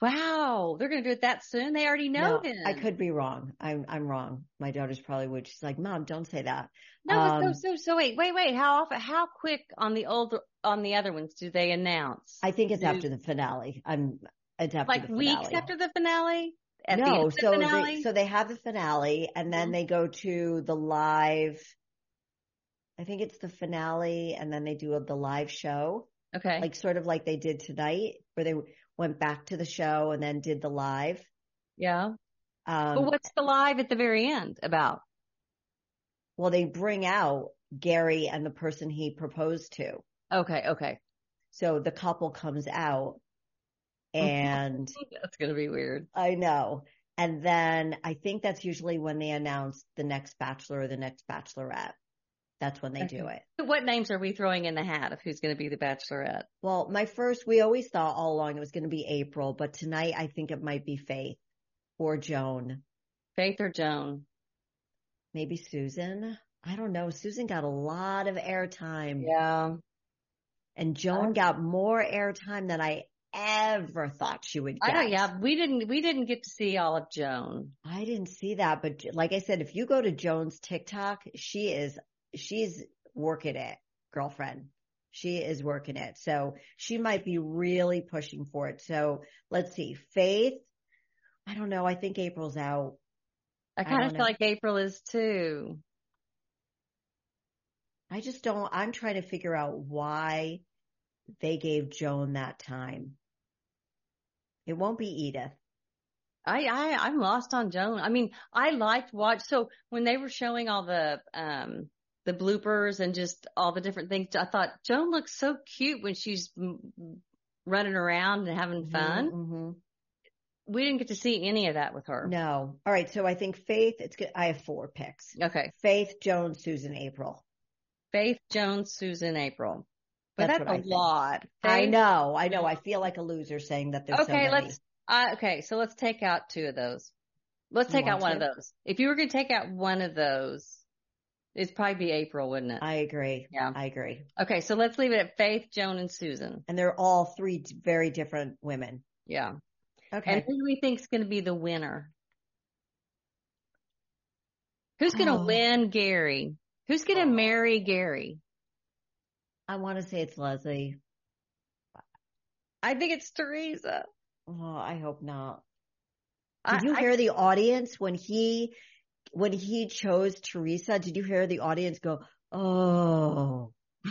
Wow, they're going to do it that soon. They already know no, him. I could be wrong. I'm I'm wrong. My daughter's probably would. She's like, "Mom, don't say that." No, um, so so so wait, wait, wait. How often? How quick on the old on the other ones do they announce? I think it's do, after the finale. I'm it's after like weeks after the finale. At no, the so the they, so they have the finale, and then mm-hmm. they go to the live I think it's the finale and then they do the live show. Okay. Like sort of like they did tonight where they went back to the show and then did the live. Yeah. Um, but what's the live at the very end about? Well, they bring out Gary and the person he proposed to. Okay. Okay. So the couple comes out and that's going to be weird. I know. And then I think that's usually when they announce the next bachelor or the next bachelorette. That's when they okay. do it. What names are we throwing in the hat of who's going to be the bachelorette? Well, my first, we always thought all along it was going to be April, but tonight I think it might be Faith or Joan. Faith or Joan? Maybe Susan. I don't know. Susan got a lot of airtime. Yeah. And Joan got more airtime than I ever thought she would get. Yeah, we didn't, we didn't get to see all of Joan. I didn't see that, but like I said, if you go to Joan's TikTok, she is she's working it, girlfriend. She is working it. So she might be really pushing for it. So let's see. Faith. I don't know. I think April's out. I kind of feel like April is too. I just don't, I'm trying to figure out why they gave Joan that time. It won't be Edith. I, I, I'm lost on Joan. I mean, I liked watch. So when they were showing all the, um, the bloopers and just all the different things. I thought Joan looks so cute when she's running around and having mm-hmm, fun. Mm-hmm. We didn't get to see any of that with her. No. All right. So I think Faith, it's good. I have four picks. Okay. Faith, Joan, Susan, April. Faith, Joan, Susan, April. But that's, that's a lot. Faith, I know. I know. I feel like a loser saying that there's okay, so let's, uh, okay. So let's take out two of those. Let's take out one to? of those. If you were going to take out one of those, It'd probably be April, wouldn't it? I agree. Yeah. I agree. Okay. So let's leave it at Faith, Joan, and Susan. And they're all three very different women. Yeah. Okay. And who do we think is going to be the winner? Who's going to Oh. win Gary? Who's going to Oh. marry Gary? I want to say it's Leslie. I think it's Theresa. Oh, I hope not. I- Did you I- hear the audience when he when he chose Theresa? Did you hear the audience go, "Oh,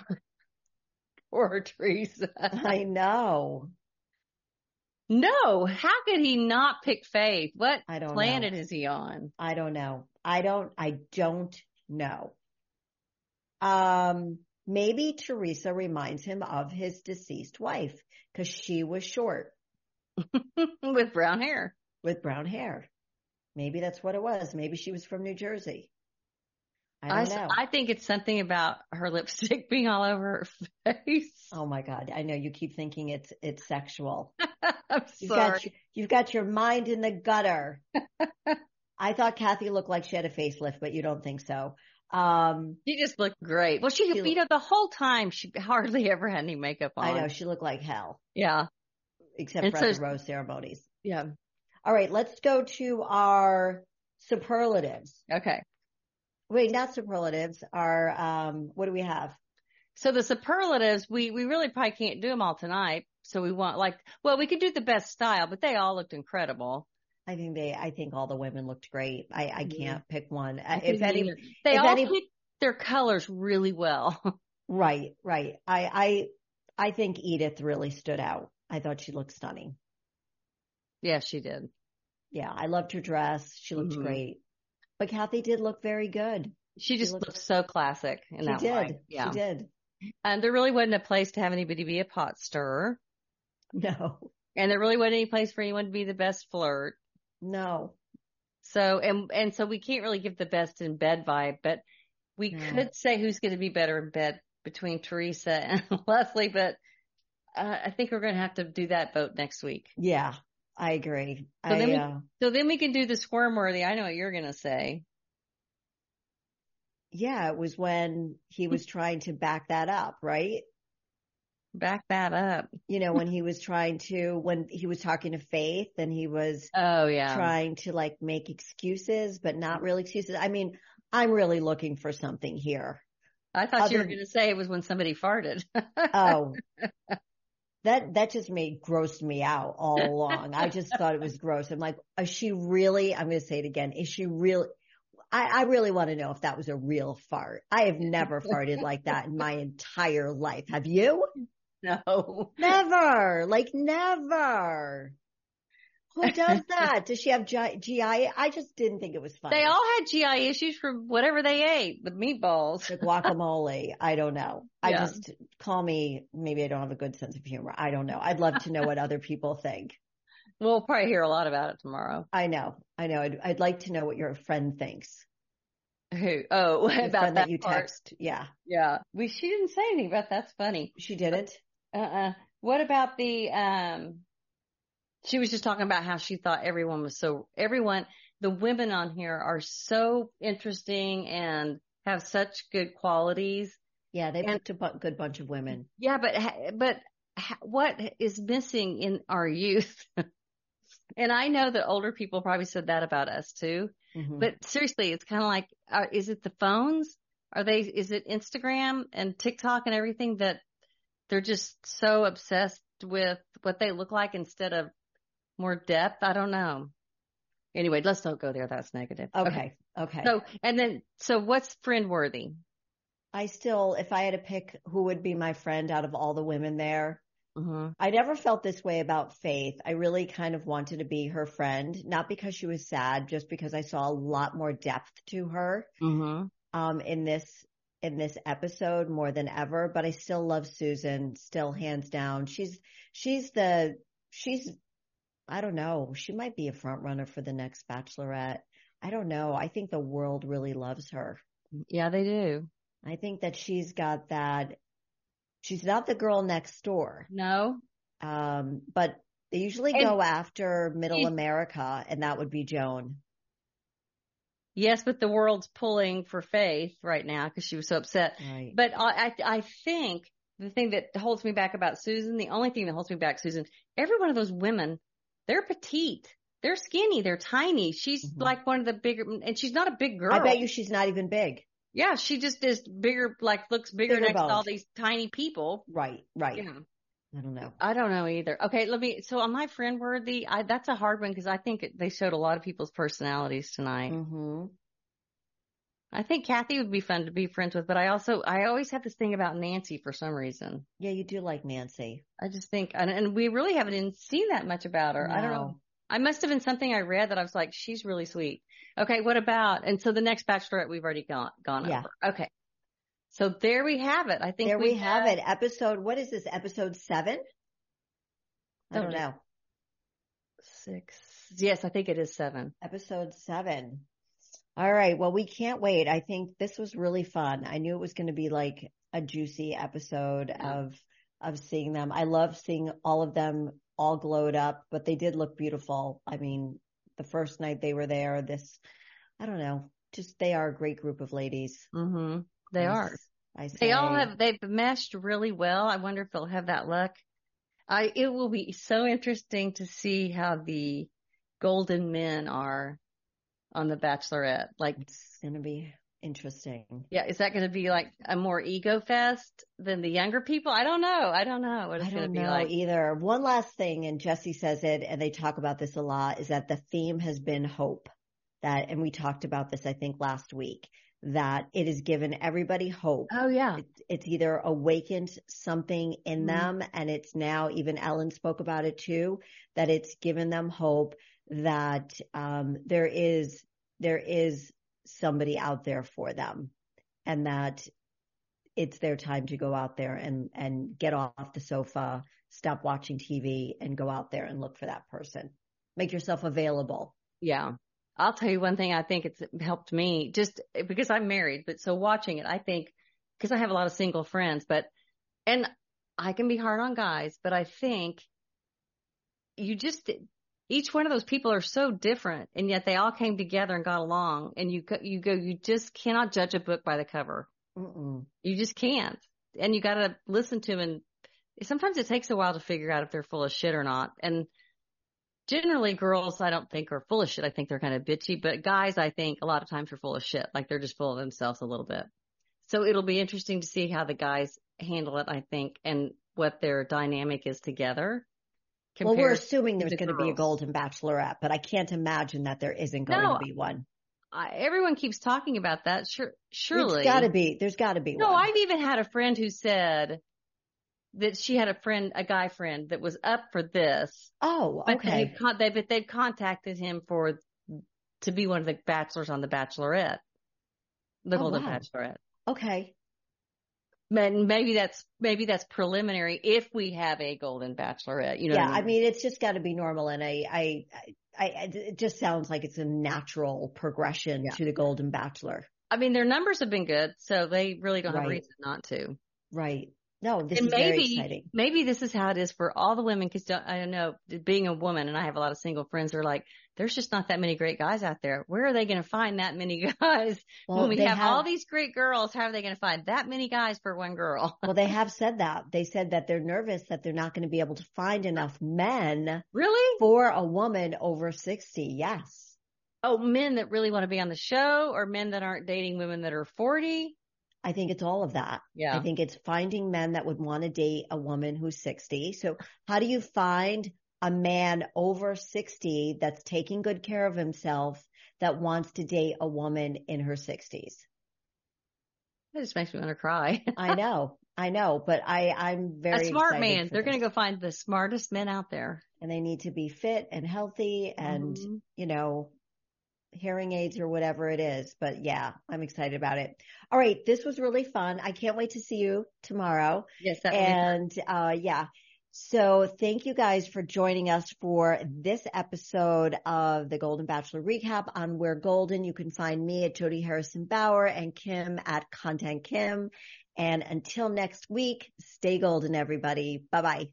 Poor Theresa. I know." No, how could he not pick Faith? What I don't planet know. is he on? I don't know. I don't. I don't know. Um, maybe Theresa reminds him of his deceased wife because she was short With brown hair. with brown hair. Maybe that's what it was. Maybe she was from New Jersey. I I, don't s- know. I think it's something about her lipstick being all over her face. oh my God. I know you keep thinking it's, it's sexual. I'm You've sorry. got, your- you've got your mind in the gutter. I thought Kathy looked like she had a facelift, but you don't think so. Um, She just looked great. Well, she, She you know, the whole time she hardly ever had any makeup on. I know she looked like hell, Yeah. except And for so- the rose ceremonies. Yeah. All right, let's go to our superlatives. Okay. Wait, not superlatives. Our um, what do we have? So the superlatives, we, we really probably can't do them all tonight. So we want like, well, we could do the best style, but they all looked incredible. I think they. I think all the women looked great. I, I Mhm. can't pick one. I If any, they if all any- picked their colors really well. right, right. I, I, I think Edith really stood out. I thought she looked stunning. Yeah, she did. Yeah, I loved her dress. She looked Mhm. great. But Kathy did look very good. She just looked- looked so classic in she that did. way. Yeah. She did. And there really wasn't a place to have anybody be a pot stirrer. No, And there really wasn't any place for anyone to be the best flirt. no. So, and, and so we can't really give the best in bed vibe, but we No. could say who's going to be better in bed between Theresa and Leslie, but uh, I think we're going to have to do that vote next week. Yeah, I agree. So I, then we- uh, So then we can do the squirm worthy. I know what you're going to say. yeah, it was when he was trying to back that up, right? Back that up. you know, when he was trying to, when he was talking to Faith and he was Oh yeah. trying to like make excuses, but not really excuses. I mean, I'm really looking for something here. I thought you were going to say it was when somebody farted. Oh, that, that just made, grossed me out all along. I just thought it was gross. I'm like, is she really, I'm going to say it again. Is she really, I, I really want to know if that was a real fart. I have never farted like that in my entire life. Have you? no. Never, like never. Who does that? Does she have GI? I just didn't think it was funny. They all had GI issues from whatever they ate, the meatballs. the guacamole. I don't know. I Yeah. just call me. Maybe I don't have a good sense of humor. I don't know. I'd love to know what other people think. We'll probably hear a lot about it tomorrow. I know. I know. I'd, I'd like to know what your friend thinks. Who? Oh, The about that that you part. text. Yeah, Yeah. We, she didn't say anything about that's funny. she didn't. Uh-uh. What about the, um, she was just talking about how she thought everyone was so, everyone, the women on here are so interesting and have such good qualities. Yeah, they picked a bu- good bunch of women. Yeah, but, but what is missing in our youth? and I know that older people probably said that about us too. Mhm. But seriously, it's kind of like, uh, is it the phones? Are they, is it Instagram and TikTok and everything that they're just so obsessed with what they look like instead of more depth? I don't know. Anyway, let's don't go there. That's negative. okay. Okay. So, and then, so what's friend worthy? I still, if I had to pick who would be my friend out of all the women there, hmm I never felt this way about Faith. I really kind of wanted to be her friend, not because she was sad, just because I saw a lot more depth to her hmm um in this in this episode more than ever, but I still love Susan, still hands down. She's she's the she's I don't know, she might be a front runner for the next bachelorette. I don't know. I think the world really loves her. Yeah, they do. I think that she's got that she's not the girl next door. No, Um, but they usually And- go after middle She- America and that would be Joan. yes, but the world's pulling for Faith right now because she was so upset. Right. But I, I, I think the thing that holds me back about Susan, the only thing that holds me back, Susan, every one of those women they're petite. They're skinny. They're tiny. She's mm-hmm. like one of the bigger, and she's not a big girl. I bet you she's not even big. Yeah, she just is bigger, like looks bigger, bigger next bones. to all these tiny people. Right, right. Yeah. I don't know. I don't know either. Okay, let me. So on my friend worthy, I, that's a hard one because I think they showed a lot of people's personalities tonight. Mm-hmm. I think Kathy would be fun to be friends with, but I also I always have this thing about Nancy for some reason. Yeah, you do like Nancy. I just think, and, and we really haven't seen that much about her. No. I don't know. I must have been something I read that I was like, she's really sweet. Okay, what about? And so the next Bachelorette we've already gone gone yeah. over. Okay, so there we have it. I think there we, we have it. Episode, what is this? Episode seven? I don't know. Six. Yes, I think it is seven. Episode seven. All right. Well, we can't wait. I think this was really fun. I knew it was going to be like a juicy episode yeah. of, of seeing them. I love seeing all of them all glowed up, but they did look beautiful. I mean, the first night they were there, this, I don't know, just they are a great group of ladies. Mm-hmm. They are. I say. They all have, they've meshed really well. I wonder if they'll have that luck. I, it will be so interesting to see how the golden men are on the bachelorette. Like it's going to be interesting. Yeah. Is that going to be like a more ego fest than the younger people? I don't know. I don't know what it's going to be like either. One last thing, and Jesse says it, and they talk about this a lot, is that the theme has been hope. That, and we talked about this, I think, last week that it has given everybody hope. Oh yeah. It's, it's either awakened something in mm-hmm. them and it's now even Ellen spoke about it too, that it's given them hope that, um, there is, there is somebody out there for them and that it's their time to go out there and, and get off the sofa, stop watching TV and go out there and look for that person. Make yourself available. Yeah. I'll tell you one thing I think it's helped me just because I'm married, but so watching it, I think because I have a lot of single friends, but, and I can be hard on guys, but I think you just, each one of those people are so different and yet they all came together and got along and you, you go, you just cannot judge a book by the cover. Mm-mm. You just can't. And you got to listen to them and sometimes it takes a while to figure out if they're full of shit or not. And generally girls I don't think are full of shit. I think they're kind of bitchy, but guys I think a lot of times are full of shit. Like they're just full of themselves a little bit. So it'll be interesting to see how the guys handle it, I think, and what their dynamic is together. Well, we're assuming there's going to be a golden bachelorette, but I can't imagine that there isn't going no, to be one. I, everyone keeps talking about that. Sure, surely. There's got to be. There's got to be. No, one. I've even had a friend who said that she had a friend, a guy friend that was up for this. Oh, okay. But they, but they'd contacted him for, to be one of the bachelors on the Bachelorette, the oh, Golden wow. Bachelorette. Okay. And maybe that's, maybe that's preliminary if we have a Golden Bachelorette, you know. Yeah. I mean? I mean? it's just got to be normal. And I, I, I, I, it just sounds like it's a natural progression yeah. to the Golden Bachelor. I mean, their numbers have been good, so they really don't right. have reason not to. Right. No, this and is maybe, very exciting. Maybe this is how it is for all the women because I don't know, being a woman and I have a lot of single friends who are like, there's just not that many great guys out there. Where are they going to find that many guys well, when we have, have, all these great girls? How are they going to find that many guys for one girl? well, they have said that. They said that they're nervous that they're not going to be able to find enough men. Really? For a woman over 60. Yes. Oh, men that really want to be on the show or men that aren't dating women that are 40? I think it's all of that. Yeah. I think it's finding men that would want to date a woman who's 60. So how do you find a man over 60 that's taking good care of himself that wants to date a woman in her 60s? That just makes me want to cry. I know. I know, but I, I'm very a smart man. They're going to go find the smartest men out there, and they need to be fit and healthy, and mm-hmm. you know, hearing aids or whatever it is. But yeah, I'm excited about it. All right. This was really fun. I can't wait to see you tomorrow. Yes. and, uh, yeah. So thank you guys for joining us for this episode of the Golden Bachelor recap on We're Golden. You can find me at Jodi Harrison Bauer and Kim at Kontent Kim. And until next week, stay golden, everybody. Bye bye.